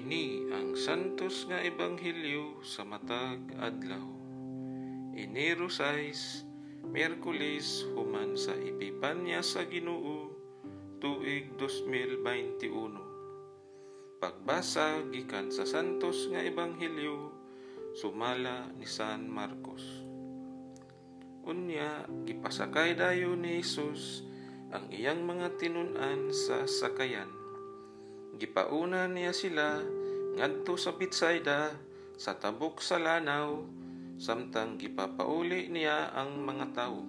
Ini ang santos nga ebanghelyo sa matag adlaw. Enero 6, Miyerkules human sa Epipanya sa Ginoo, tuig 2021. Pagbasa gikan sa santos nga ebanghelyo sumala ni San Marcos. Unya gipasakay dayo ni Jesus ang iyang mga tinunan sa sakayan Gipauna niya sila ngadto sa Bethsaida sa tabok sa lanaw samtang gipapauli niya ang mga tao.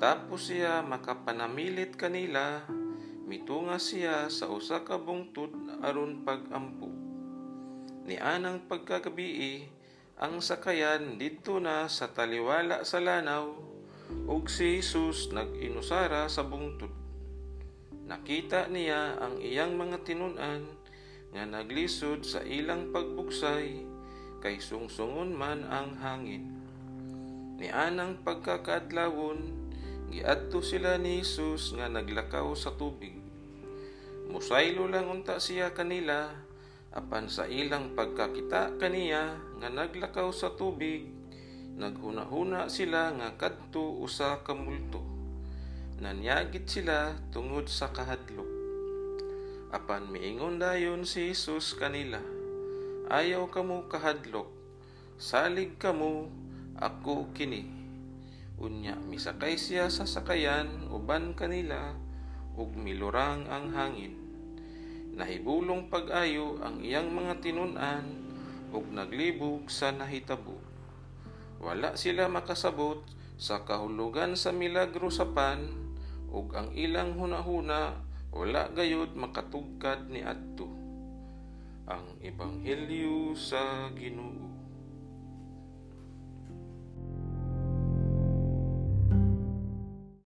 Tapos siya makapanamilit kanila mitunga siya sa usa ka bungtod aron pagampo. Ni anang pagkagabii ang sakayan didto na sa taliwala sa lanaw ug si Jesus nag-inusara sa bungtod. Nakita niya ang iyang mga tinunan nga naglisod sa ilang pagbuksay kay sungsungon man ang hangin. Ni anang pagkakaadlawon, giadto sila ni Jesus nga naglakaw sa tubig. Musaylo lang unta siya kanila apan sa ilang pagkakita kaniya nga naglakaw sa tubig naghuna-huna sila nga kadto usa ka multo Nanyagit sila tungod sa kahadlok. Apan miingon dayon si Jesus kanila, Ayaw kamo kahadlok, salig kamo, ako kini. Unya misakay siya sa sakayan uban kanila ug milurang ang hangin. Nahibulong pag-ayo ang iyang mga tinunan ug naglibog sa nahitabo. Wala sila makasabot sa kahulugan sa milagro sa pan ug ang ilang hunahuna wala gayud makatugkad ni adto. Ang ebanghelyo sa Ginoo